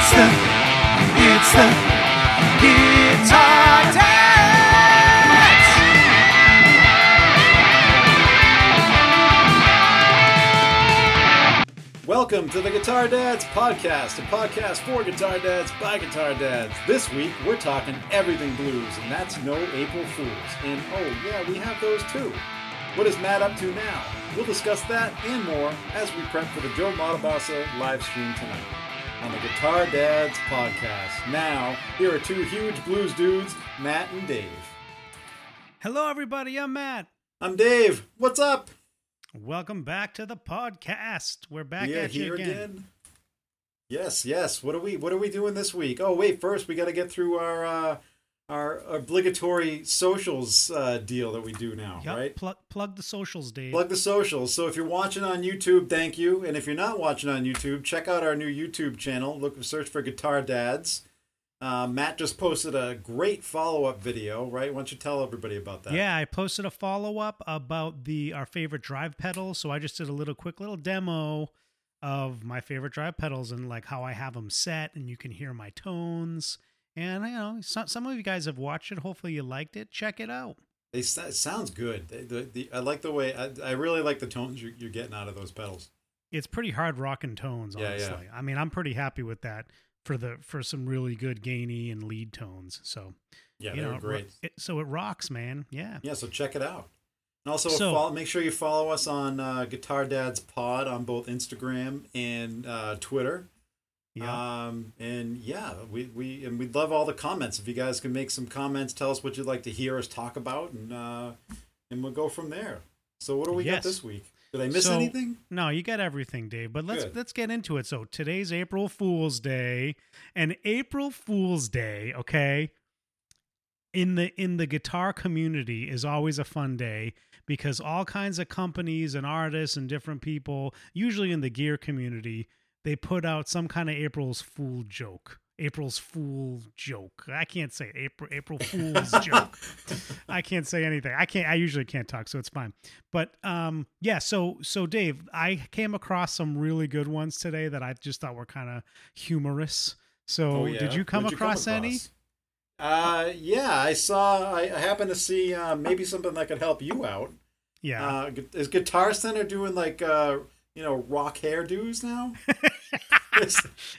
It's the, it's the Guitar Dads. Welcome to the Guitar Dads Podcast, a podcast for guitar dads by guitar dads. This week we're talking everything blues, and that's no April Fools. And oh, yeah, we have those too. What is Matt up to now? We'll discuss that and more as we prep for the Joe Bonamassa live stream tonight on the Guitar Dads Podcast. Now, here are two huge blues dudes, Matt and Dave. Hello, everybody. I'm Matt. I'm Dave. What's up? Welcome back to the podcast. We're back yeah, at you here again. again. Yes, yes. What are we What are we doing this week? Oh, wait. First, we got to get through our uh, our obligatory socials uh, deal that we do now, Yep, right? Plug, plug the socials, Dave. Plug the socials. So if you're watching on YouTube, thank you. And if you're not watching on YouTube, check out our new YouTube channel. Look, search for Guitar Dads. Uh, Matt just posted a great follow up video, right? Why don't you tell everybody about that? yeah, I posted a follow up about the our favorite drive pedals. So I just did a little quick little demo of my favorite drive pedals and like how I have them set, and you can hear my tones. And you know, some some of you guys have watched it. Hopefully, you liked it. Check it out. It sounds good. They, the, the, I like the way, I, I really like the tones you're, you're getting out of those pedals. It's pretty hard rocking tones, Yeah, yeah. honestly. I mean, I'm pretty happy with that for the for some really good gainy and lead tones. So Yeah, you they're know, great. It, so it rocks, man. Yeah. Yeah, so check it out. And also, So- follow, make sure you follow us on uh, Guitar Dads Pod on both Instagram and uh, Twitter. Yeah. Um, and yeah, we, we and we'd love all the comments. If you guys can make some comments, tell us what you'd like to hear us talk about, and uh, and we'll go from there. So, what do we Yes. got this week? Did I miss So- anything? No, you got everything, Dave. But let's Good. let's get into it. So today's April Fool's Day, and April Fool's Day, okay, in the in the guitar community is always a fun day because all kinds of companies and artists and different people, usually in the gear community, they put out some kind of April's Fool joke. April's Fool joke. I can't say. April April Fool's joke. I can't say anything. I can't. I usually can't talk, so it's fine. But um, yeah. So so Dave, I came across some really good ones today that I just thought were kind of humorous. So Oh, yeah? did you come What'd across any? Uh, yeah, I saw. I, I happened to see uh, maybe something that could help you out. Yeah. Uh, is Guitar Center doing like uh, you know rock hairdos now?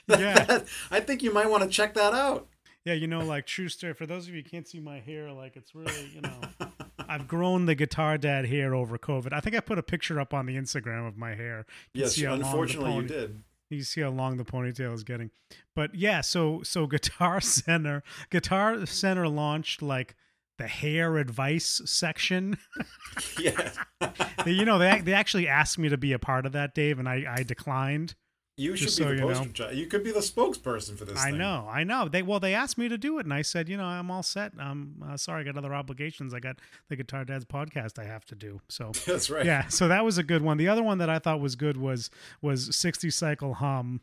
Yeah. I think you might want to check that out. yeah. You know, like true story. For those of you who can't see my hair, like it's really, you know, I've grown the guitar dad hair over COVID. I think I put a picture up on the Instagram of my hair. You Yes, see how long unfortunately you did. You see how long the ponytail is getting. But yeah, so so Guitar Center, Guitar Center launched like the hair advice section. Yeah, you know, they they actually asked me to be a part of that, Dave, and I I declined. you should be so the you poster child. You could be the spokesperson for this. I thing. know, I know. They well, they asked me to do it, and I said, you know, I'm all set. I'm uh, sorry, I got other obligations. I got the Guitar Dads podcast I have to do. So That's right. yeah, so that was a good one. The other one that I thought was good was was 60 Cycle Hum.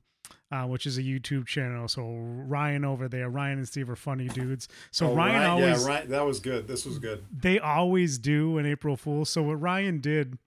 Uh, which is a YouTube channel. So Ryan over there, Ryan and Steve are funny dudes. So Oh, Ryan Ryan- always yeah, Ryan, that was good. This was good. they always do an April Fool. So what Ryan did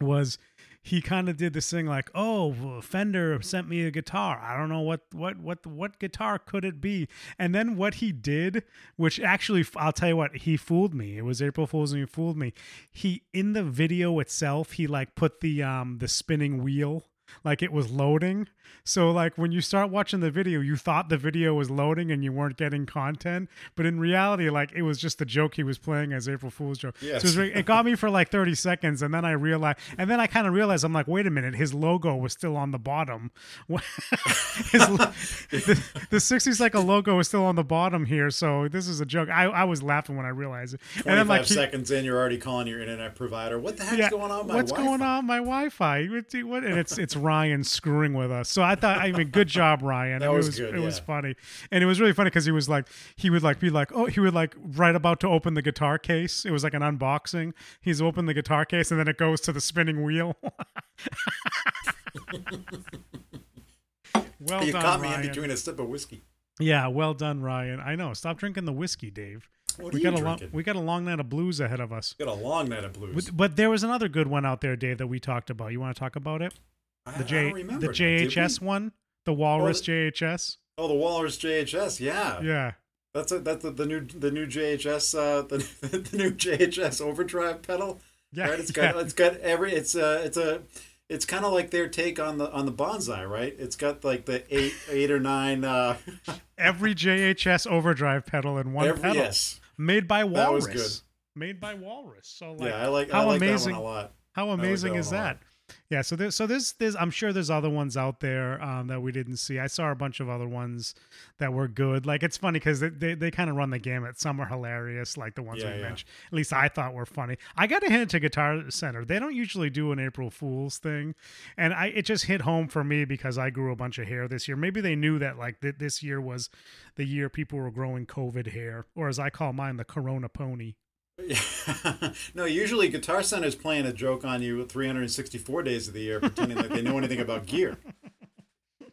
was he kind of did this thing like, "Oh, Fender sent me a guitar. I don't know what what what what guitar could it be?" And then what he did, which actually I'll tell you what, he fooled me. It was April Fools and he fooled me. He in the video itself, he like put the um the spinning wheel like it was loading. So like when you start watching the video, you thought the video was loading and you weren't getting content, but in reality, like it was just a joke he was playing as April Fool's joke. Yes. So it, was, it got me for like thirty seconds, and then I realized, and then I kind of realized, I'm like, wait a minute, his logo was still on the bottom. his, the, the sixty cycle logo is still on the bottom here, so this is a joke. I, I was laughing when I realized it, and then like he- seconds in, you're already calling your internet provider. What the heck's yeah, going on? My what's going Wi-Fi? on my Wi-Fi? What- what- And it's it's Ryan screwing with us. So I thought, I mean, good job, Ryan. That was it was good, It was funny, and it was really funny because he was like, he would like be like, oh, he would like right about to open the guitar case. It was like an unboxing. He's opened the guitar case, and then it goes to the spinning wheel. well You done, caught me Ryan. in between a sip of whiskey. Yeah, well done, Ryan. I know. Stop drinking the whiskey, Dave. What we got a long drinking? we got a long night of blues ahead of us. Got a long night of blues. But, but there was another good one out there, Dave, that we talked about. You want to talk about it? I, The I J don't remember. the JHS one, the Walrus the- JHS. Oh, the Walrus JHS. Yeah, Yeah. that's a, that's the, the new the new JHS uh, the, the new JHS overdrive pedal. Yeah. right. It's got yeah. it's got every it's uh it's a it's kind of like their take on the on the bonsai, right? It's got like the eight eight or nine. uh Every JHS overdrive pedal in one every, pedal. Yes, Made by Walrus. That was good. Made by Walrus. So like yeah, I like how I like amazing that one a lot. How like amazing that is one a that? Yeah, so there's so there's there's I'm sure there's other ones out there um, that we didn't see. I saw a bunch of other ones that were good. Like it's funny because they, they, they kind of run the gamut. Some are hilarious, like the ones Yeah, we yeah. mentioned. At least I thought were funny. I got to hand it to Guitar Center. They don't usually do an April Fool's thing, and I it just hit home for me because I grew a bunch of hair this year. Maybe they knew that like th- this year was the year people were growing COVID hair, or as I call mine, the Corona pony. no, usually Guitar Center's playing a joke on you 364 days of the year, pretending that they know anything about gear.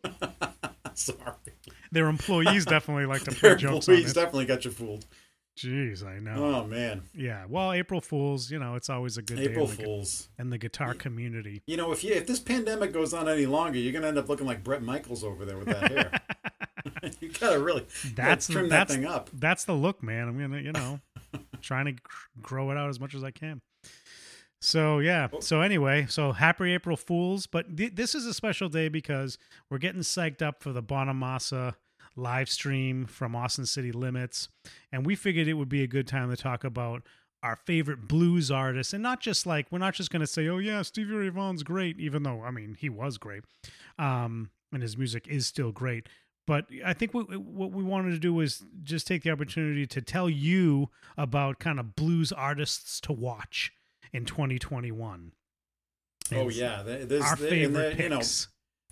Sorry, Their employees definitely like to play their jokes on employees definitely got you fooled. Jeez, I know. Oh man, Yeah, well, April Fools, you know, it's always a good April day in Fools. in the guitar community. You know, if you if this pandemic goes on any longer, you're gonna end up looking like Bret Michaels over there with that hair. you gotta really you gotta trim that's that thing up. that's the look, man. I'm gonna, you know, trying to grow it out as much as I can. So yeah. So anyway, so happy April Fools. But th- this is a special day because we're getting psyched up for the Bonamassa live stream from Austin City Limits, and we figured it would be a good time to talk about our favorite blues artists, and not just like we're not just going to say, "Oh yeah, Stevie Ray Vaughan's great," even though I mean he was great, um, and his music is still great. But I think what, what we wanted to do was just take the opportunity to tell you about kind of blues artists to watch in 2021. Oh yeah, there's our there- and favorite there- picks. you know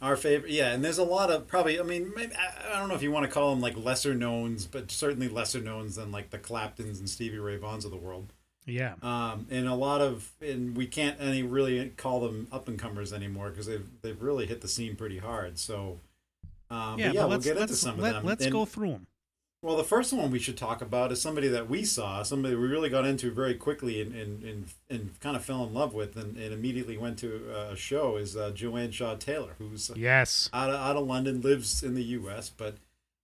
our favorite. Yeah, and there's a lot of probably. I mean, maybe, I, I don't know if you want to call them like lesser knowns, but certainly lesser knowns than like the Claptons and Stevie Ray Vaughans of the world. yeah, Um, and a lot of, and we can't any really call them up and comers anymore because they've they've really hit the scene pretty hard. So. Um, yeah, but yeah, but we'll let's get into some let, of them. let's And- go through them. Well, the first one we should talk about is somebody that we saw, somebody we really got into very quickly and, and, and, and kind of fell in love with and, and immediately went to a show is uh, Joanne Shaw Taylor, who's Yes, out of, out of London, lives in the U.S., but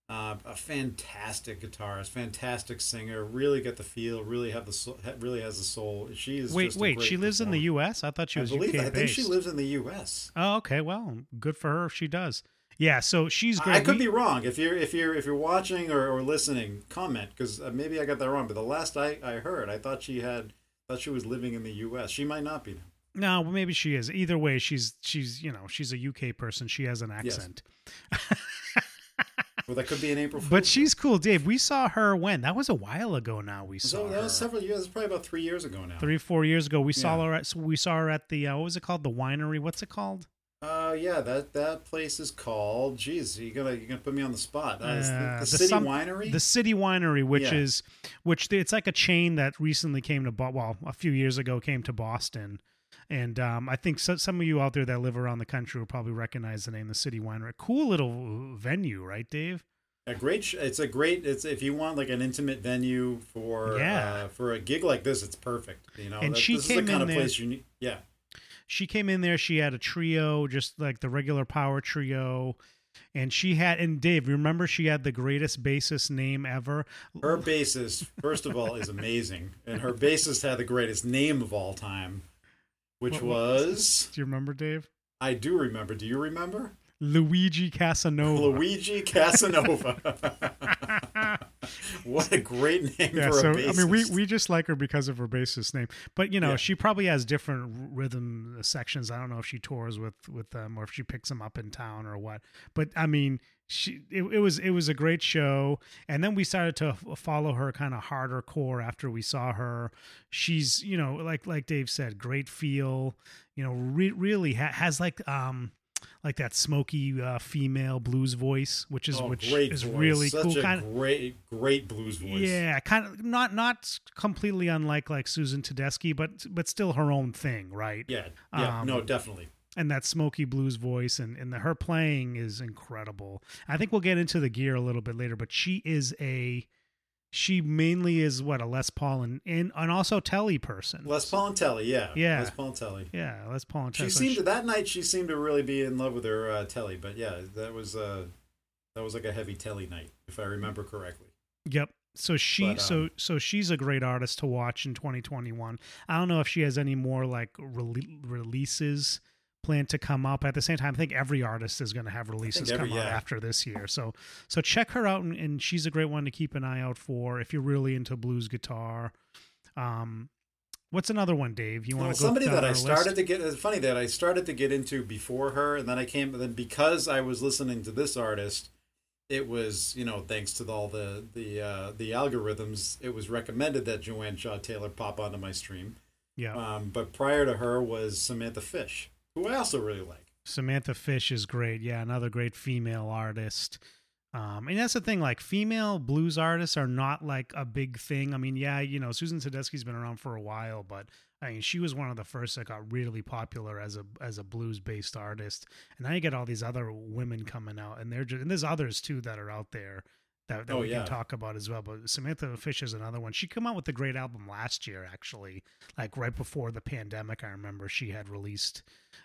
uh, a fantastic guitarist, fantastic singer, really get the feel, really have the soul, really has the soul. She is wait, wait. She lives in the. U.S. I thought she I was believe UK I think she lives in the U.S. Oh, okay. Well, good for her. if She does. Yeah. So she's great. I could be wrong. If you're if you're if you're watching or, or listening, comment because uh, maybe I got that wrong. But the last I, I heard, I thought she had thought she was living in the U.S. She might not be. No, well, maybe she is. Either way, she's she's you know she's a UK person. She has an Yes. accent. Well, that could be an April. Fool's. But she's cool, Dave. We saw her when that was a while ago. Now we saw so that her. was several years. Probably about three years ago now. three four years ago. We saw her at so we saw her at the uh, what was it called the winery? What's it called? Uh, yeah, that that place is called. Jeez, you gonna you gonna put me on the spot. Uh, the, the the City some- Winery. The City Winery, which Yeah. is which it's like a chain that recently came to well a few years ago came to Boston. And um, I think so, some of you out there that live around the country will probably recognize the name, the City Winery. Cool little venue, right, Dave? a great. sh- It's a great. It's if you want like an intimate venue for Yeah. uh, for a gig like this, it's perfect. You know, And That- she this came is the kind in of there- place you need. Yeah. She came in there she had a trio just like the regular power trio. And she had and dave remember she had the greatest bassist name ever? Her bassist, first of all, is amazing, and her bassist had the greatest name of all time, which what- was do you remember dave? I do remember. Do you remember? Luigi casanova Luigi Casanova. what a great name yeah for so a bassist. i mean we, we just like her because of her bassist name but you know Yeah. she probably has different rhythm sections i don't know if she tours with with them or if she picks them up in town or what but i mean she it, it was it was a great show and then we started to follow her kind of harder core after we saw her she's you know like like dave said great feel you know re- really ha- has like um like that smoky uh, female blues voice which is oh, which is voice. really Such cool kind of great, great blues voice. yeah, kind of not not completely unlike like Susan Tedeschi, but but still her own thing, right? yeah, yeah. Um, no, definitely. And that smoky blues voice and and the, her playing is incredible. I think we'll get into the gear a little bit later, but she is a she mainly is what a Les Paul and and, and also Telly person. Les Paul and Telly, yeah, Yeah. Les Paul and Telly. yeah, Les Paul and She Telly. So seemed to, that night. She seemed to really be in love with her uh, Telly, but yeah, that was uh, That was like a heavy telly night, if I remember correctly. Yep. So she But, so um, so she's a great artist to watch in 2021. I don't know if she has any more like rele- releases planned to come up. At the same time, I think every artist is going to have releases every- come out yeah. after this year. So so check her out, and, and she's a great one to keep an eye out for if you're really into blues guitar. Um, what's another one, Dave? You Well, want to go somebody that I started list? to get. It's funny that I started to get into before her, and then I came. Then because I was listening to this artist, it was you know thanks to all the the uh, the algorithms, it was recommended that Joanne Shaw Taylor pop onto my stream. Yeah, Um, but prior to her was Samantha Fish, who I also really like. Samantha Fish is great. Yeah, another great female artist. Um, and that's the thing, like female blues artists are not like a big thing. I mean, yeah, you know, Susan Tedeschi's been around for a while, but I mean, she was one of the first that got really popular as a as a blues based artist. And now you get all these other women coming out, and they're just and there's others too that are out there that, that Oh, we yeah. can talk about as well. But Samantha Fish is another one. She came out with a great album last year, actually, like right before the pandemic. I remember she had released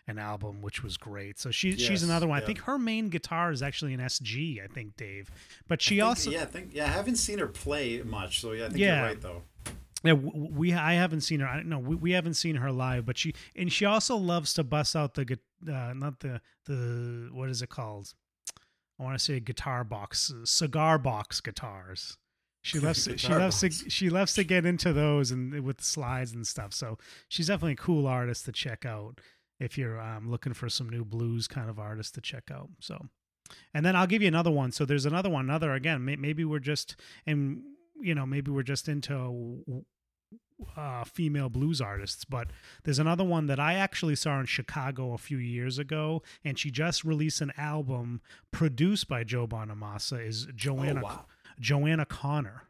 an album which was great. So she she's another one. I think her main guitar is actually an SG. I think Dave, but she think- also yeah, I think yeah, I haven't seen her play much, so yeah, I think Yeah. you're right though. yeah, we I haven't seen her. I don't know. we, we haven't seen her live, but she and she also loves to bust out the uh, not the the what is it called? I want to say guitar box, cigar box guitars. She loves to, she loves to she loves to get into those and with slides and stuff. So she's definitely a cool artist to check out if you're um, looking for some new blues kind of artist to check out. So, and then I'll give you another one. So there's another one. Another again. May, maybe we're just and you know maybe we're just into uh, female blues artists, but there's another one that I actually saw in Chicago a few years ago, and she just released an album produced by Joe Bonamassa. Is Joanna oh wow, Joanna Connor?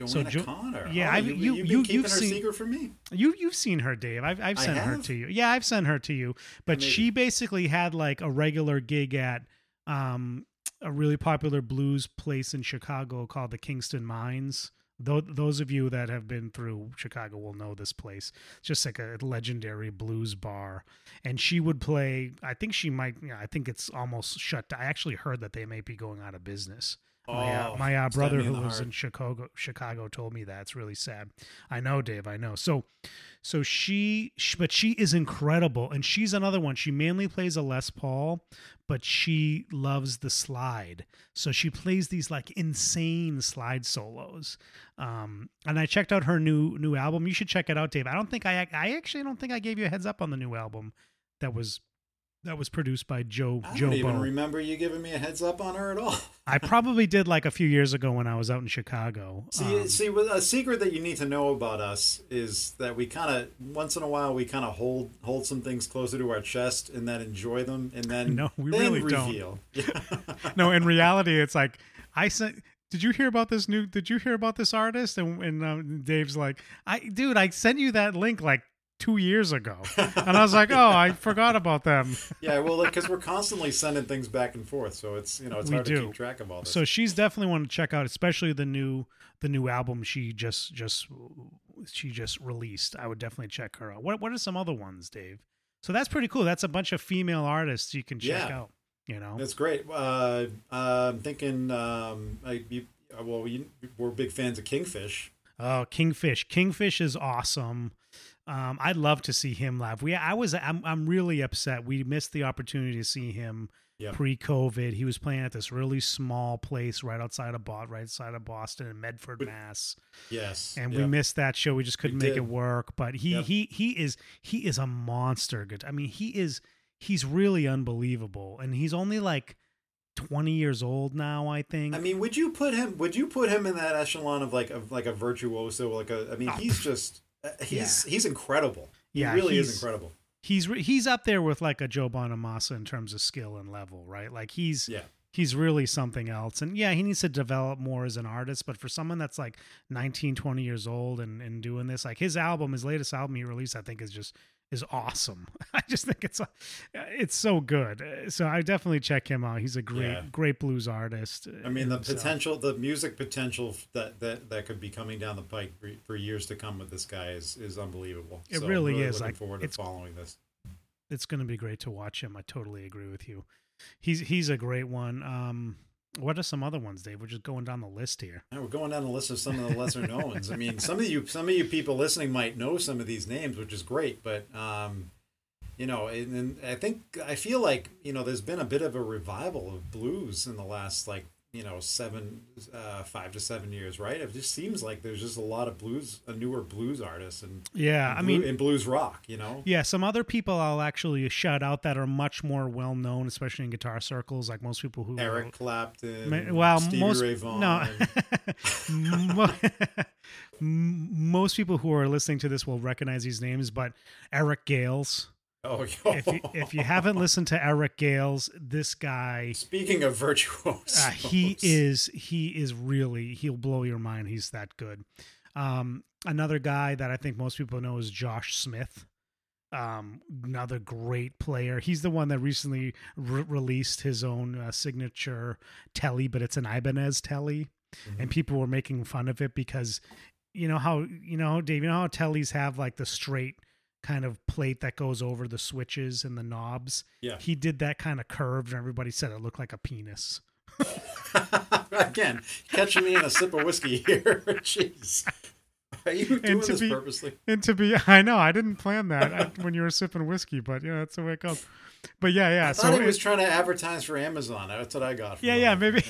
So Joanna Jo- Connor. yeah, oh, I've- you, you- you've you- you've her seen- secret from me. You you've seen her, Dave. I've I've I sent her to you. Yeah, I've sent her to you. But Maybe. she basically had like a regular gig at um a really popular blues place in Chicago called the Kingston Mines. Tho- those of you that have been through Chicago will know this place. It's just like a legendary blues bar. And she would play. I think she might. Yeah, I think it's almost shut. I actually heard that they may be going out of business. My uh, my uh, brother who lives heart. in Chicago Chicago told me that it's really sad. I know, Dave. I know. So, so she, sh- but she is incredible, and she's another one. She mainly plays a Les Paul, but she loves the slide. So she plays these like insane slide solos. Um, and I checked out her new new album. You should check it out, Dave. I don't think I I actually don't think I gave you a heads up on the new album that was that was produced by Joe I Joe don't even Bo. remember you giving me a heads up on her at all. I probably did like a few years ago when I was out in Chicago. See, Um, see, a secret that you need to know about us is that we kind of once in a while we kind of hold hold some things closer to our chest and then enjoy them and then No, we then really don't. no, in reality, it's like I sent. Did you hear about this new? Did you hear about this artist? And and um, Dave's like, I dude, I sent you that link like two years ago, and I was like, oh, I forgot about them. yeah, well, because we're constantly sending things back and forth, so it's you know it's We hard do. to keep track of all this. So she's definitely one to check out, especially the new the new album she just just she just released. I would definitely check her out. What what are some other ones, Dave? So that's pretty cool. That's a bunch of female artists you can check Yeah. out. You know, That's great. Uh, uh, I'm thinking, um, I, you, well, you, we're big fans of Kingfish. Oh, Kingfish. Kingfish is awesome. Um, I'd love to see him live. We, I was, I'm, I'm really upset. We missed the opportunity to see him Yeah. pre-COVID. He was playing at this really small place right outside of Boston, right outside of Boston in Medford, Mass. Yes, And yeah. we missed that show. We just couldn't make it work. But he, Yep. he, he is, he is a monster. Good. I mean, he is, he's really unbelievable, and he's only like 20 years old now. I think. I mean, would you put him? Would you put him in that echelon of like of like a virtuoso? Like a, I mean, Oh, he's just uh, he's he's incredible. He Yeah, really is incredible. he's he's up there with like a Joe Bonamassa in terms of skill and level, right? Like he's Yeah, he's really something else. And yeah, he needs to develop more as an artist, but for someone that's like 19, 20 years old and and doing this, like his album, his latest album he released, I think is just is awesome. I just think it's a, it's so good. Uh, so I definitely check him out. He's a great Yeah. great blues artist. Uh, I mean, the himself. potential, the music potential that that that could be coming down the pike for, for years to come with this guy is is unbelievable. It So I'm really is, Looking forward to it's- following this. it's going to be great to watch him. I totally agree with you. He's he's a great one. Um, what are some other ones, Dave? We're just going down the list here. Now we're going down the list of some of the lesser knowns. I mean, some of you, some of you people listening might know some of these names, which is great. But um, you know, and, and I think I feel like you know, there's been a bit of a revival of blues in the last like you know seven, uh, five to seven years, right? It just seems like there's just a lot of blues, a newer blues artists, and Yeah, and I blue- mean, in blues rock. You know, yeah, some other people I'll actually shout out that are much more well known, especially in guitar circles. Like most people who Eric Clapton, well, Stevie most Ray Vaughan. no, and- Mo- M- most people who are listening to this will recognize these names, but Eric Gales. Oh, If you, if you haven't listened to Eric Gales, this guy, speaking of virtuosos, uh, he is he is really he'll blow your mind. He's that good. Um, another guy that I think most people know is Josh Smith. Um, another great player. He's the one that recently re- released his own uh, signature telly, but it's an Ibanez telly, and people were making fun of it because you know how you know Dave, you know how tellies have like the straight kind of plate that goes over the switches and the knobs. Yeah. He did that kind of curved, and everybody said it looked like a penis. Again, catching me in a sip of whiskey here. Jeez. Are you doing this be- purposely? And to be, I know I didn't plan that I, when you were sipping whiskey, but yeah, that's the way it goes. But yeah, yeah. I so thought he was it- trying to advertise for Amazon. That's what I got. From yeah, yeah, maybe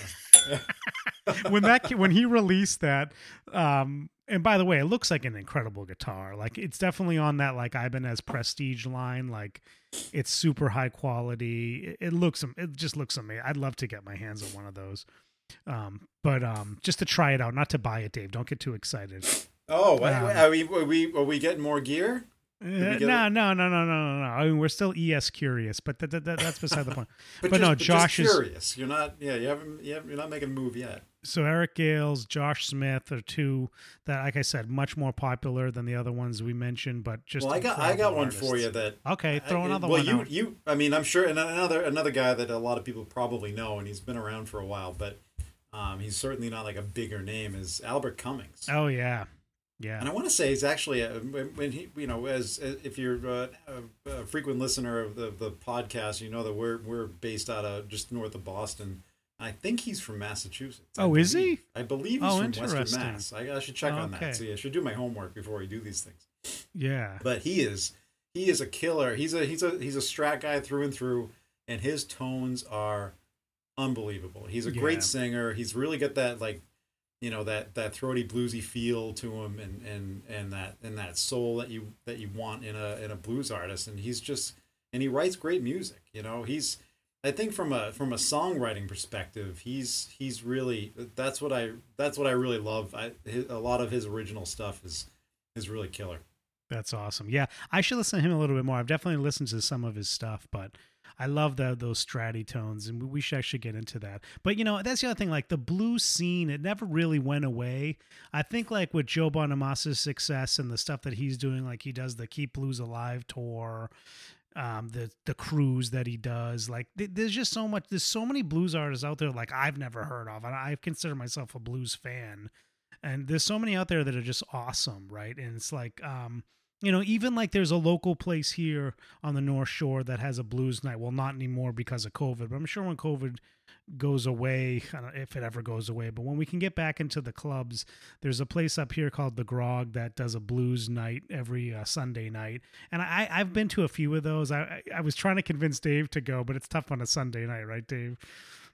when that when he released that, um, and by the way, it looks like an incredible guitar. Like it's definitely on that like Ibanez Prestige line. Like it's super high quality. It, it looks, it just looks amazing. I'd love to get my hands on one of those. Um, but um, just to try it out, not to buy it, Dave. Don't get too excited. Oh, Um, are we are we are we getting more gear? Uh, no, no, no, no, no, no, no. I mean, we're still ES curious, but that, that, that, that's beside the point. But, just, no, just Josh is curious. You're not. Yeah, you haven't. You haven't you're not making a move yet. so Eric Gales, Josh Smith are two that, like I said, much more popular than the other ones we mentioned. But just well, I got I got one for you that. Okay, throw I- another well, one you out. you. I mean, I'm sure and another another guy that a lot of people probably know, and he's been around for a while, but um, he's certainly not like a bigger name. Is Albert Cummings. Oh yeah, yeah. And I want to say he's actually a, when when he you know as, as if you're uh, a, a frequent listener of the, the podcast, you know that we're we're based out of just north of Boston. I think he's from Massachusetts. Oh, is he? I believe he's Oh, from Western. Mass. I, I should check on Okay. that. See, I should do my homework before I do these things. Yeah. But he is he is a killer. He's a he's a he's a strat guy through and through, and his tones are unbelievable. He's a Yeah. great singer. He's really got that like you know that that throaty bluesy feel to him and and and that and that soul that you that you want in a in a blues artist and he's just and he writes great music you know he's i think from a from a songwriting perspective he's he's really that's what i that's what i really love I, his, a lot of his original stuff is is really killer That's awesome. Yeah, I should listen to him a little bit more. I've definitely listened to some of his stuff, but I love the those stratty tones, and we should actually get into that. But you know, that's the other thing. Like the blues scene, it never really went away. I think like with Joe Bonamassa's success and the stuff that he's doing, like he does the Keep Blues Alive tour, um, the the cruise that he does. Like th- there's just so much. There's so many blues artists out there like I've never heard of, and I consider myself a blues fan. And there's so many out there that are just awesome, right? And it's like, um, you know, even like there's a local place here on the North Shore that has a blues night. Well, not anymore because of COVID, but I'm sure when COVID goes away, I don't know if it ever goes away, but when we can get back into the clubs, there's a place up here called the Grog that does a blues night every uh, Sunday night, and I I've been to a few of those. I I I was trying to convince Dave to go, but it's tough on a Sunday night, right, Dave?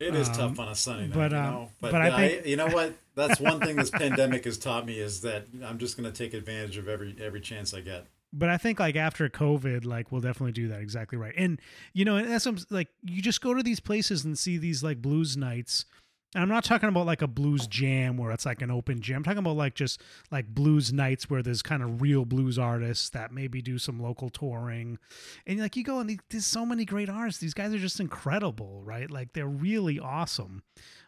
It is Um, tough on a sunny night but, you um, know? but, but I I, you know what that's one thing this pandemic has taught me is that i'm just going to take advantage of every every chance i get but I think like after COVID, like we'll definitely do that exactly right. And you know, and that's like you just go to these places and see these like blues nights. And I'm not talking about like a blues jam where it's like an open jam. I'm talking about like just like blues nights where there's kind of real blues artists that maybe do some local touring. And like you go and there's so many great artists. These guys are just incredible, right? Like they're really awesome.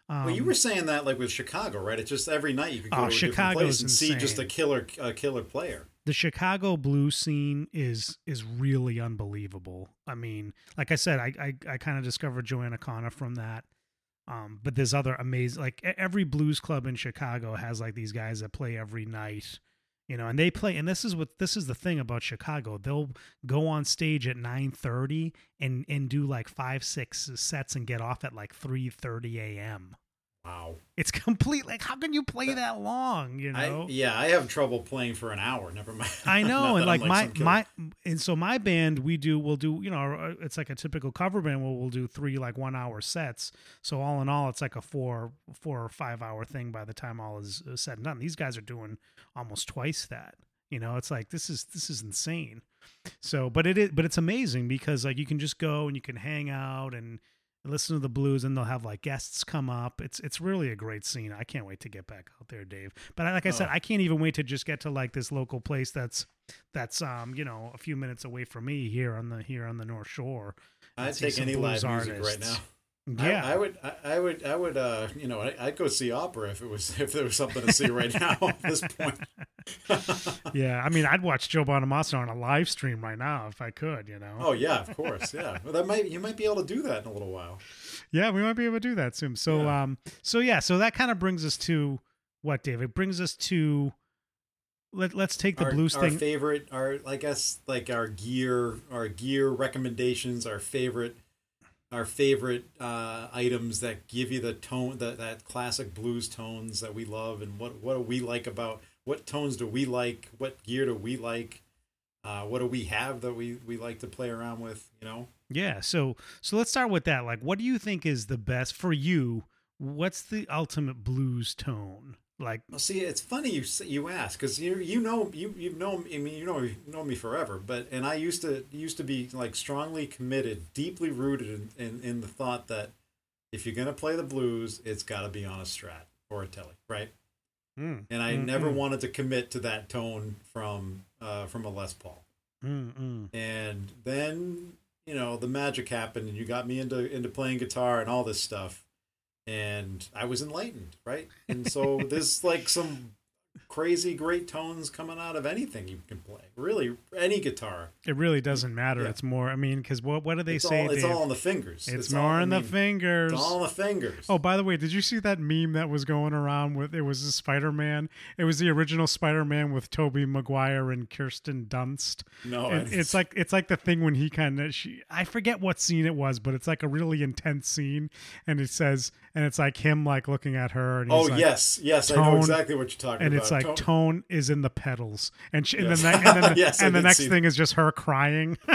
Um, well you were saying that like with chicago right it's just every night you could go Oh, to Chicago's place and see just a killer a killer player the Chicago blues scene is is really unbelievable. I mean, like I said, I I, I kind of discovered Joanna Connor from that. Um, but there's other amazing like every blues club in Chicago has like these guys that play every night. You know, and they play and this is what this is the thing about Chicago. They'll go on stage at 9:30 and and do like 5 6 sets and get off at like 3:30 a.m. Wow. It's complete. Like, how can you play that long? You know. I, yeah, I have trouble playing for an hour. Never mind. I know, and I'm like, my my and so my band we do we'll do you know it's like a typical cover band where we'll do three like one hour sets. So all in all, it's like a four four or five hour thing by the time all is said and done. These guys are doing almost twice that. You know, it's like this is this is insane. So, but it is but it's amazing because like you can just go and you can hang out and listen to the blues and they'll have like guests come up it's it's really a great scene i can't wait to get back out there dave but I- like i said Oh. i can't even wait to just get to like this local place that's that's um you know a few minutes away from me here on the here on the north shore I'd take any live music right now. Artists. I- yeah I, would. I, would. I would. Uh, you know, I, I'd go see opera if it was if there was something to see right now at this point. yeah i mean i'd watch joe bonamassa on a live stream right now if i could you know oh yeah, of course. Yeah, well, that might you might be able to do that in a little while. Yeah, we might be able to do that soon. So Yeah. um so yeah, so that kind of brings us to what, Dave? It brings us to let let's take the our, blues our thing. favorite, our I guess like our gear, our gear recommendations, our favorite, our favorite uh, items that give you the tone, that that classic blues tones that we love, and what what do we like about what tones do we like? What gear do we like? Uh, what do we have that we we like to play around with? You know. yeah, so so let's start with that. Like what do you think is the best for you? What's the ultimate blues tone? Like Well, see, it's funny you you ask because you you know you you know I mean you know you know me forever, but and I used to used to be like strongly committed, deeply rooted in in, in the thought that if you're gonna play the blues, it's got to be on a Strat or a Telly, right? mm, And I mm, never mm, wanted to commit to that tone from uh, from a Les Paul. mm, mm. And then you know the magic happened, and you got me into into playing guitar and all this stuff, and I was enlightened, right? And so there's like some crazy great tones coming out of anything you can play. Really, any guitar. It really doesn't matter. Yeah. It's more. I mean, because what what do they it's say? all it's Dave? all on the fingers. it's, all- more I in the mean, fingers. It's all on the fingers. Oh, by the way, did you see that meme that was going around with it was a Spider Man? It was the original Spider Man with Tobey Maguire and Kirsten Dunst. no, and it's like it's like the thing when he kind of she I forget what scene it was, but it's like a really intense scene, and it says and it's like him like looking at her, and oh like, yes, yes, I know exactly what you're talking about. It's like Tone- tone is in the pedals, and, she, Yes. and then and then the, Yes, and the next thing is just her crying.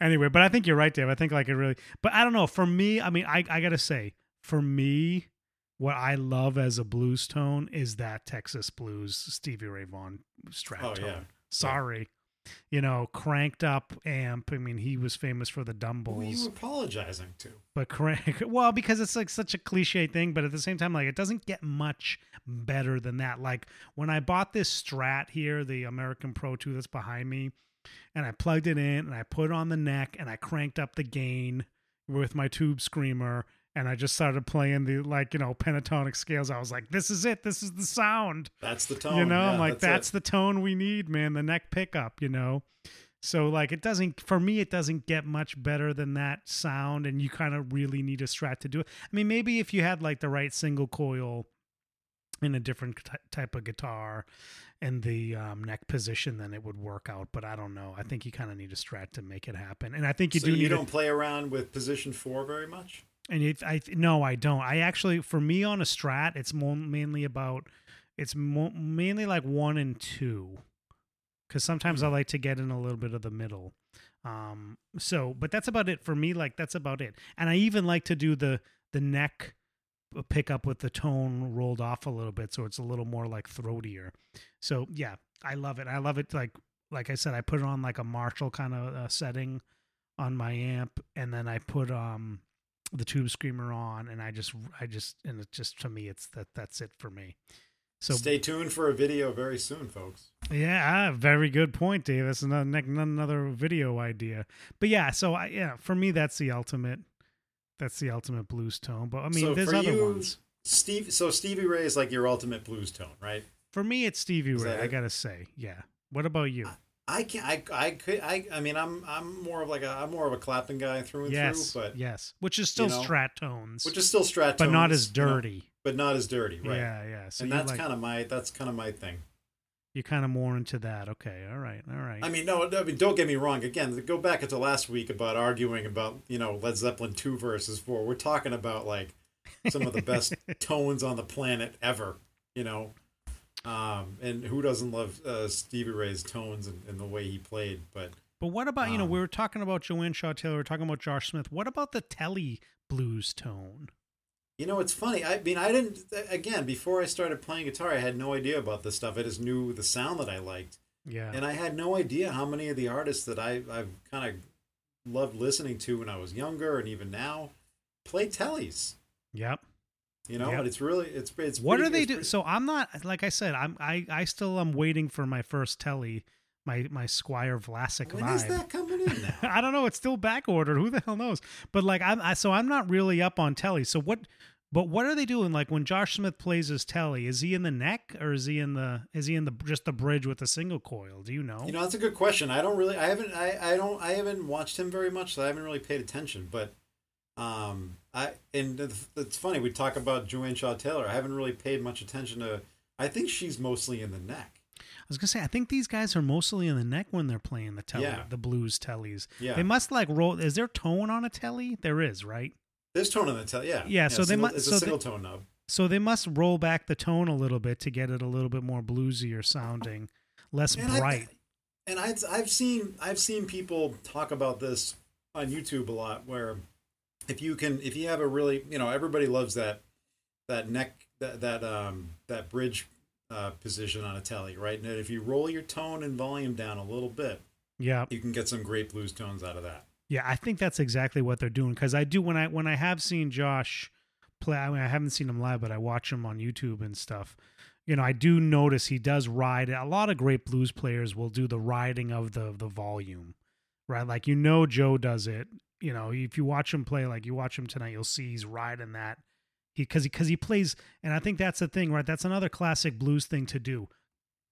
anyway, but I think you're right, Dave. I think like it really, but I don't know. For me, I mean, I I gotta say, for me, what I love as a blues tone is that Texas blues Stevie Ray Vaughan strat Oh, tone. yeah. Sorry. You know, cranked up amp. I mean, he was famous for the Who are Dumbles, you apologizing to? but crank. Well, because it's like such a cliche thing, but at the same time, like it doesn't get much better than that. Like when I bought this Strat here, the American Pro 2 that's behind me, and I plugged it in and I put it on the neck and I cranked up the gain with my tube screamer and I just started playing the like, you know, pentatonic scales. I was like, this is it. This is the sound. That's the tone. you know, yeah, I'm like, that's, it. the tone we need, man. The neck pickup, you know. So like it doesn't for me it doesn't get much better than that sound and you kind of really need a strat to do it. I mean maybe if you had like the right single coil in a different ty- type of guitar and the um, neck position then it would work out but I don't know. I think you kind of need a strat to make it happen. And I think you so do you don't play around with position four very much. And it, I no, I don't. I actually, for me on a strat, it's more mainly about it's mo- mainly like one and two, because sometimes I like to get in a little bit of the middle. Um, so, but that's about it for me. Like that's about it. And I even like to do the the neck pick up with the tone rolled off a little bit, so it's a little more like throatier. So yeah, I love it. I love it. Like like I said, I put it on like a Marshall kind of uh, setting on my amp, and then I put um the tube screamer on and i just i just and it just to me it's that that's it for me. So Stay tuned for a video very soon, folks. yeah ah, very good point dave that's another another video idea. But yeah so I, yeah for me that's the ultimate that's the ultimate blues tone. But i mean So there's for other you, ones. Steve. So Stevie Ray is like your ultimate blues tone, right? for me it's stevie Is ray i gotta say yeah. What about you I can't. I I could I I mean I'm I'm more of like a I'm more of a Clapton guy through and yes through, but yes which is still know, strat tones which is still strat, but not tones, as you know, dirty but not as dirty, right? yeah yeah so and that's like- kind of my that's kind of my thing. You're kind of more into that. Okay, all right, all right. I mean, no, I mean, don't get me wrong. Again, go back into last week about arguing about you know Led Zeppelin two versus four. We're talking about like some of the best tones on the planet ever. You know, um, and who doesn't love uh, Stevie Ray's tones and, and the way he played? But but what about you know um, we were talking about Joanne Shaw Taylor, we are talking about Josh Smith. What about the Telly blues tone? You know, it's funny. I mean, I didn't. Again, before I started playing guitar, I had no idea about this stuff. I just knew the sound that I liked, Yeah, and I had no idea how many of the artists that I I've kind of loved listening to when I was younger and even now play tellies. yep. You know, Yep. but it's really it's it's. What pretty- are they doing? pretty- So I'm not like I said. I'm I I still am waiting for my first Telly, my my Squier Classic when vibe. is that coming in now? I don't know. It's still back ordered. Who the hell knows? But like I'm, I, so I'm not really up on Telly. So what? But what are they doing? Like when Josh Smith plays his Telly, is he in the neck or is he in the is he in the just the bridge with the single coil? Do you know? You know, that's a good question. I don't really, I haven't, I, I don't, I haven't watched him very much, so I haven't really paid attention. But, um, I and it's- funny we talk about Joanne Shaw Taylor. I haven't really paid much attention to. I think she's mostly in the neck. I was gonna say I think these guys are mostly in the neck when they're playing the Telly, Yeah. the blues Tellys. Yeah, They must like roll. Is there tone on a Telly? There is, right? there's tone on the telly. Yeah, Yeah, so they must. it's so a they- tone nub. So they must roll back the tone a little bit to get it a little bit more bluesier sounding, less And I- bright. and I've I've seen I've seen people talk about this on YouTube a lot, where if you can if you have a really you know everybody loves that that neck that that um that bridge uh, position on a telly, right? And if you roll your tone and volume down a little bit, yeah, you can get some great blues tones out of that. Yeah, I think that's exactly what they're doing because I do when I when I have seen Josh play. I mean, I haven't seen him live, but I watch him on YouTube and stuff. You know, I do notice he does ride. A lot of great blues players will do the riding of the the volume, right? Like you know, Joe does it. You know, if you watch him play, like you watch him tonight, you'll see he's riding that. He because he because he plays, and I think that's the thing, right? That's another classic blues thing to do.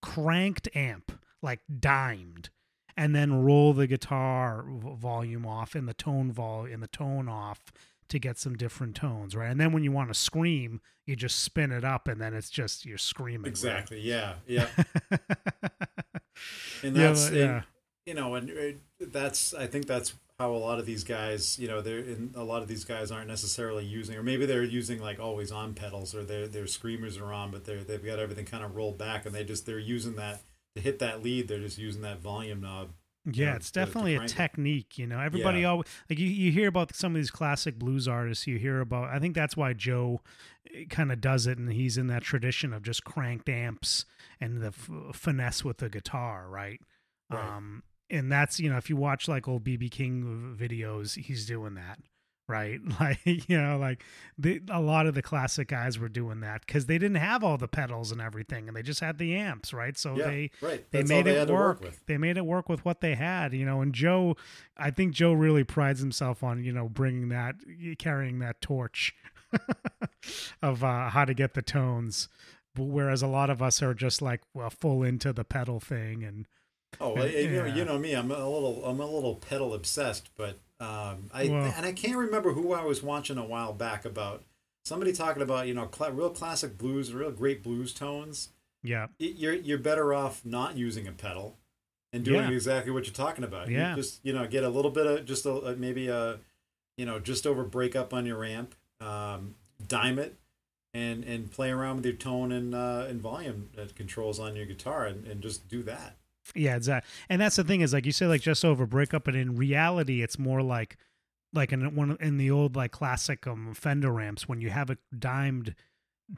Cranked amp, like dimed and then roll the guitar volume off and the tone vol and the tone off to get some different tones, right? And then when you want to scream, you just spin it up and then it's just you're screaming. right? Exactly. Yeah. Yeah. And Yeah, that's but- and, yeah. you know, and uh, that's I think that's how a lot of these guys, you know, they're in a lot of these guys aren't necessarily using, or maybe they're using like always on pedals, or their their screamers are on, but they're they've got everything kind of rolled back, and they just they're using that to hit that lead. They're just using that volume knob. Yeah, know, it's to- to definitely a it. technique. You know, everybody Yeah. always like you, you hear about some of these classic blues artists. You hear about. I think that's why Joe kind of does it, and he's in that tradition of just cranked amps and the f- finesse with the guitar, right? Right. Um, and that's you know, if you watch like old BB King videos, he's doing that, right? Like you know, like the, a lot of the classic guys were doing that because they didn't have all the pedals and everything, and they just had the amps, right? So yeah. they right. they That's made they it work. work with. They made it work with what they had, you know. And Joe, I think Joe really prides himself on you know bringing that, carrying that torch of uh, how to get the tones. Whereas a lot of us are just like well, full into the pedal thing, and Oh, well, you, know, Yeah. you know me. I'm a little I'm a little pedal obsessed, but um, I Well- and I can't remember who I was watching a while back about somebody talking about you know cla real classic blues, real great blues tones. yeah, y- you're you're better off not using a pedal and doing Yeah. exactly what you're talking about. You Yeah. just you know get a little bit of just a, a- maybe a you know just over break up on your amp, um, dime it, and and play around with your tone and uh, and volume uh, controls on your guitar and, and just do that. Yeah, exactly. And that's the thing is like you say, like just over breakup, but in reality, it's more like like in one in the old like classic um Fender amps when you have it dimed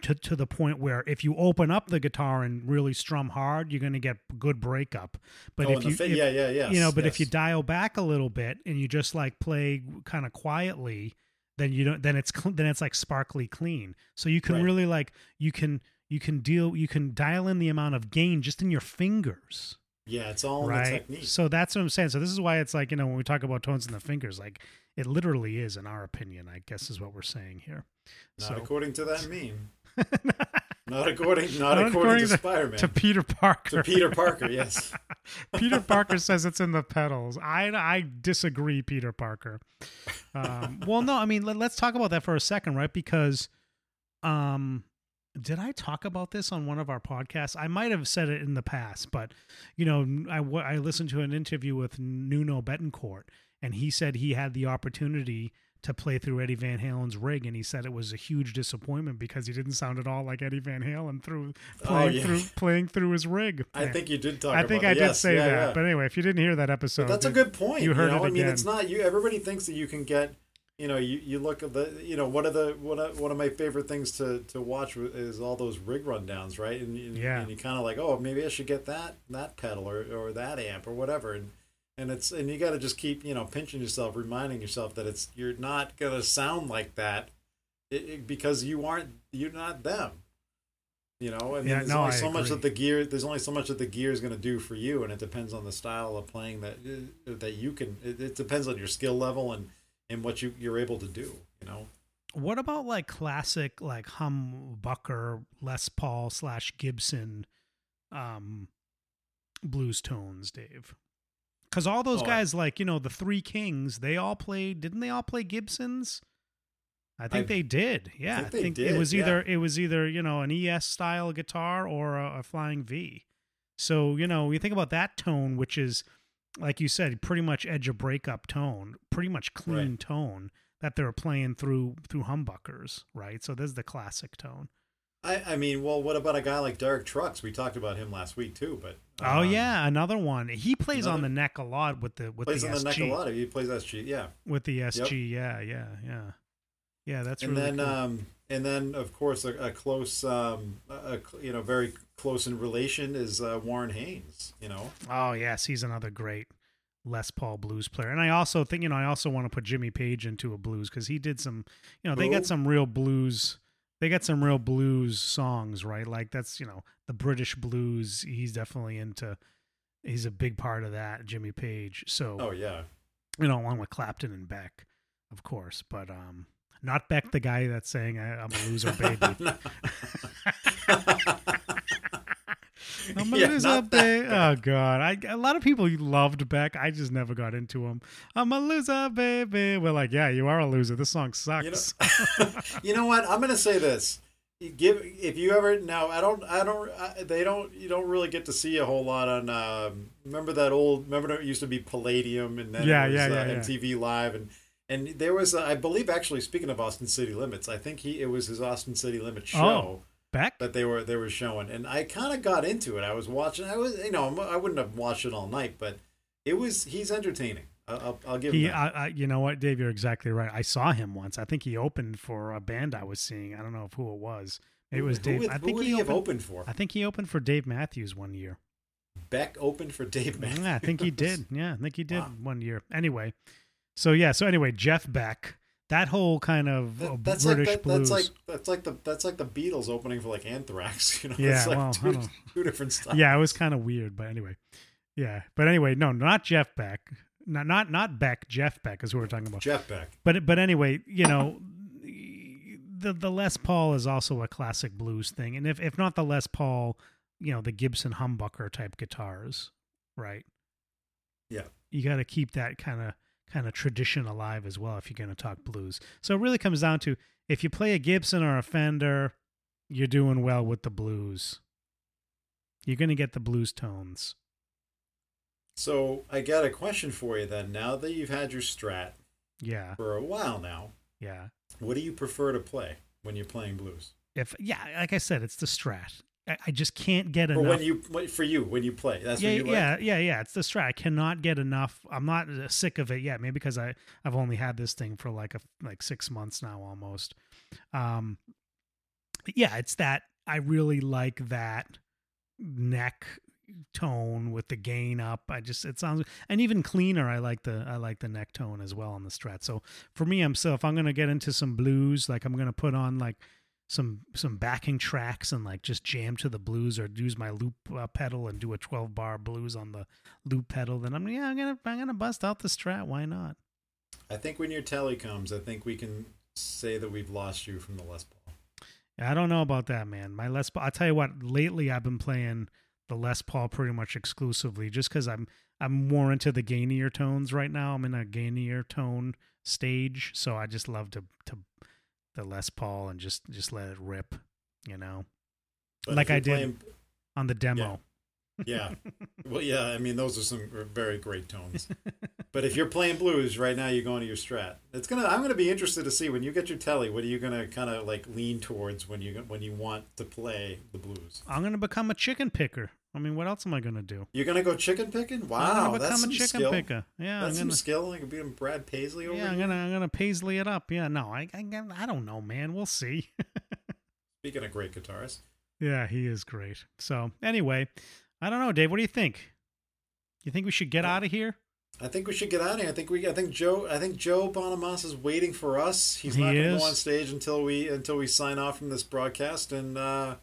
to to the point where if you open up the guitar and really strum hard, you're going to get good breakup. But oh, if you if- yeah yeah yeah you know, but if you dial back a little bit and you just like play kind of quietly, then you don't. Then it's cl- then it's like sparkly clean. So you can Right. really like you can you can deal you can dial in the amount of gain just in your fingers, yeah it's all in the technique. So that's what I'm saying. So this is why it's like you know when we talk about tones in the fingers, like it literally is, in our opinion, I guess is what we're saying here. Not so according to that meme. Not according not, Not according, according to Spider-Man. to Peter Parker. To Peter Parker, yes. Peter Parker says it's in the pedals. I I disagree, Peter Parker. Um, well, no, I mean let, us talk about that for a second, right? Because um, did I talk about this on one of our podcasts? I might have said it in the past, but you know, I, I listened to an interview with Nuno Bettencourt, and he said he had the opportunity to play through Eddie Van Halen's rig, and he said it was a huge disappointment because he didn't sound at all like Eddie Van Halen through oh, playing Oh, yeah. through playing through his rig. I Yeah. think you did talk. I think about I that. did Yes, say yeah, that. But anyway, if you didn't hear that episode, But that's a good point. You heard know? it I mean, it's not you. Everybody thinks that you can get. You know, you, you look at the. You know, one of the one of, one of my favorite things to, to watch is all those rig rundowns, right? And, you- Yeah. and you kind of like, oh, maybe I should get that that pedal or, or that amp or whatever, and and it's and you got to just keep you know pinching yourself, reminding yourself that it's you're not gonna sound like that, it, it- because you aren't you're not them. You know, I mean, Yeah, there's no, only I so much that the gear. There's only so much that the gear is going to do for you, and it depends on the style of playing that uh, that you can. It, it depends on your skill level and and what you you're able to do. You know, What about like classic like humbucker Les Paul slash Gibson um blues tones, Dave? Because all those Oh, I- guys, like you know, the Three Kings, they all played. Didn't they all play Gibsons? I think I- they did. Yeah, I think they it did, was yeah. either it was either you know an ES style guitar or a, a Flying V. So you know, you think about that tone, which is like you said, pretty much edge of breakup tone, pretty much clean Right. tone that they're playing through through humbuckers, right? So there's the classic tone. I I mean, well, what about a guy like Derek Trucks? We talked about him last week too, but oh um, yeah, another one. He plays on the neck a lot with the with plays the on the SG. neck a lot. He plays SG, yeah. With the SG, yeah, yeah, yeah, yeah. That's and really then cool. um and then of course a, a close um a, you know very close in relation is uh, Warren Haynes. You know, Oh yes, he's another great Les Paul blues player. And I also think you know I also want to put Jimmy Page into a blues because he did some you know they got some real blues. They got some real blues songs, right? Like that's you know the British blues. He's definitely into. He's a big part of that, Jimmy Page. So oh yeah. you know along with Clapton and Beck, of course, but um not Beck the guy that's saying I'm a loser baby. I'm a Yeah, loser, baby. Oh god, I a lot of people loved Beck. I just never got into him. I'm a loser, baby. We're like, yeah, you are a loser. This song You know, sucks. you know what? I'm gonna say this. You Give if you ever now I don't I don't I, they don't you don't really get to see a whole lot on um, remember that old remember there used to be Palladium and then Yeah, it was, yeah, uh, yeah, yeah. MTV Live and and there was uh, I believe actually speaking of Austin City Limits I think he it was his Austin City Limits show Oh. Beck. that they were they were showing and I kind of got into it I was watching I was you know I wouldn't have watched it all night but it was he's entertaining I'll, I'll, give He. I, I, you know what, Dave? You're exactly right. I saw him once. I think he opened for a band I was seeing. I don't know who it was. It was Who Dave. would- I who think he opened. opened for I think he opened for Dave Matthews one year. Beck opened for Dave Matthews Yeah, I think he did. Yeah, I think he did Wow. one year. Anyway, so yeah, so anyway, Jeff Beck, that whole kind of That- uh, that's British like that, blues. that's like that's like the that's like the Beatles opening for like Anthrax. You know, Yeah, it's like well, two, two different styles. yeah, it was kind of weird, but anyway, yeah. But anyway, no, not Jeff Beck, not not not Beck. Jeff Beck is who we're talking about. Jeff Beck. But but anyway, you know, the the Les Paul is also a classic blues thing, and if if not the Les Paul, you know, the Gibson humbucker type guitars, right? Yeah. You got to keep that kind of kind of tradition alive as well if you're going to talk blues. So it really comes down to if you play a Gibson or a Fender, you're doing well with the blues. You're going to get the blues tones. So I got a question for you then. Now that you've had your Strat Yeah, for a while now, yeah. what do you prefer to play when you're playing blues? If yeah, like I said, it's the Strat. I, just can't get Or enough. when you for you when you play? That's yeah, what you like. yeah, yeah, yeah. It's the Strat. I cannot get enough. I'm not uh, sick of it yet. Maybe because I I've only had this thing for like a like six months now almost. Um, yeah, it's that I really like that neck tone with the gain up. I just it sounds and even cleaner. I like the I like the neck tone as well on the Strat. So for me, I'm still if I'm gonna get into some blues, like I'm gonna put on like some some backing tracks and like just jam to the blues or use my loop uh, pedal and do a 12 bar blues on the loop pedal then i'm yeah i'm gonna i'm gonna bust out the strat. Why not? I think when your tally comes, I think we can say that we've lost you from the Les Paul. i don't know about that man. My les paul i'll tell you what lately i've been playing the les paul pretty much exclusively just because i'm i'm more into the gainier tones right now. I'm in a gainier tone stage so i just love to to the les paul and just just let it rip You know, But Like I did. playing- on the demo. yeah. Well, yeah. I mean, those are some very great tones. but if you're playing blues right now, you're going to your strat. It's gonna. I'm gonna be interested to see when you get your telly. What are you gonna kind of like lean towards when you when you want to play the blues? I'm gonna become a chicken picker. I mean, what else am I gonna do? You're gonna go chicken picking? I'm Wow, gonna that's become some a chicken skill. picker. Yeah, That's I'm some gonna. skill. Like being Brad Paisley over Yeah, I'm here. gonna I'm gonna paisley it up. Yeah, no, I I, I don't know, man. We'll see. Speaking of great guitars, yeah, he is great. So anyway, I don't know, Dave. What do you think? You think we should get Uh, out of here? I think we should get out of here. I think we. I think Joe. I think Joe Bonamassa is waiting for us. He's He not going to go on stage until we until we sign off from this broadcast, and uh,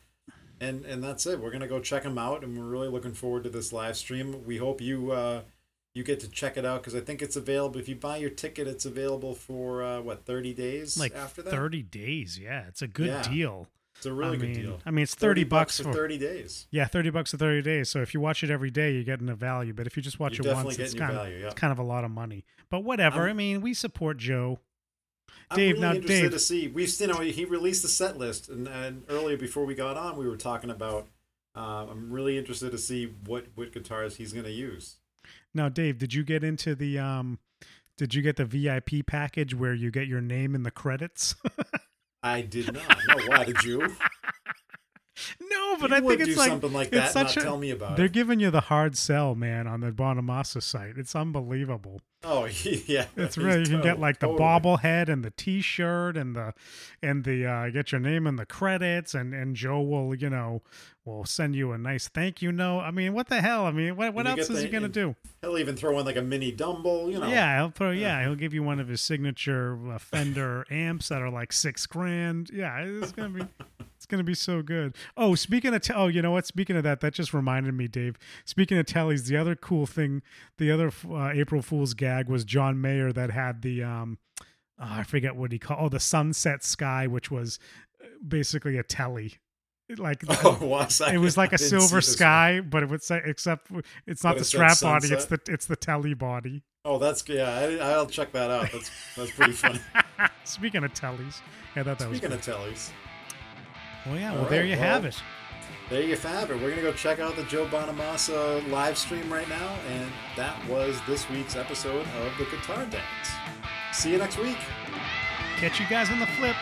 and and that's it. We're going to go check them out, and we're really looking forward to this live stream. We hope you uh, you get to check it out because I think it's available. If you buy your ticket, it's available for uh, what thirty days Like after that. thirty days. Yeah, it's a good Yeah. deal. It's a really I good mean, deal. I mean, it's thirty, bucks for for thirty days. yeah, thirty bucks for thirty days. So if you watch it every day, you're getting a value. But if you just watch You're it once, it's kind of value. Yeah. it's kind of a lot of money. But whatever. I'm- I mean, we support Joe. I'm Dave, really now, interested Dave- to see. We've seen, you know, he released the set list, and, and earlier before we got on, we were talking about. Uh, I'm really interested to see what what guitars he's going to use. Now, Dave, did you get into the um? Did you get the VIP package where you get your name in the credits? I did not. No, why did you? no, but you I think it's like something like it's that. and Not such a- tell me about they're it. giving you the hard sell, man, on the Bonamassa site. It's unbelievable. Oh yeah, It's really you can get like the totally. bobblehead and the T-shirt and the and the uh, get your name in the credits and and Joe will you know will send you a nice thank you note. I mean, what the hell? I mean, what what else is the- he gonna do? He'll even throw in like a mini dumble. You know. Yeah, he'll throw. Yeah. Yeah, he'll give you one of his signature uh, Fender amps that are like six grand. Yeah, it's gonna be, it's gonna be so good. Oh, speaking of, te- oh, you know what? Speaking of that, that just reminded me, Dave. Speaking of tellies, the other cool thing, the other uh, April Fool's gag was John Mayer that had the, um, oh, I forget what he called, oh, the Sunset Sky, which was uh, basically a telly. Like Oh, it was like a silver sky, but it would say except it's not But the it strap body; it's the it's the telly body. Oh, that's yeah. I, I'll check that out. That's that's pretty funny. Speaking of tellies, yeah, I thought that was. Speaking of tellies, Well, yeah, All well, there you well, have it. There you have it. We're gonna go check out the Joe Bonamassa live stream right now, and that was this week's episode of the Guitar Dance. See you next week. Catch you guys on the flip.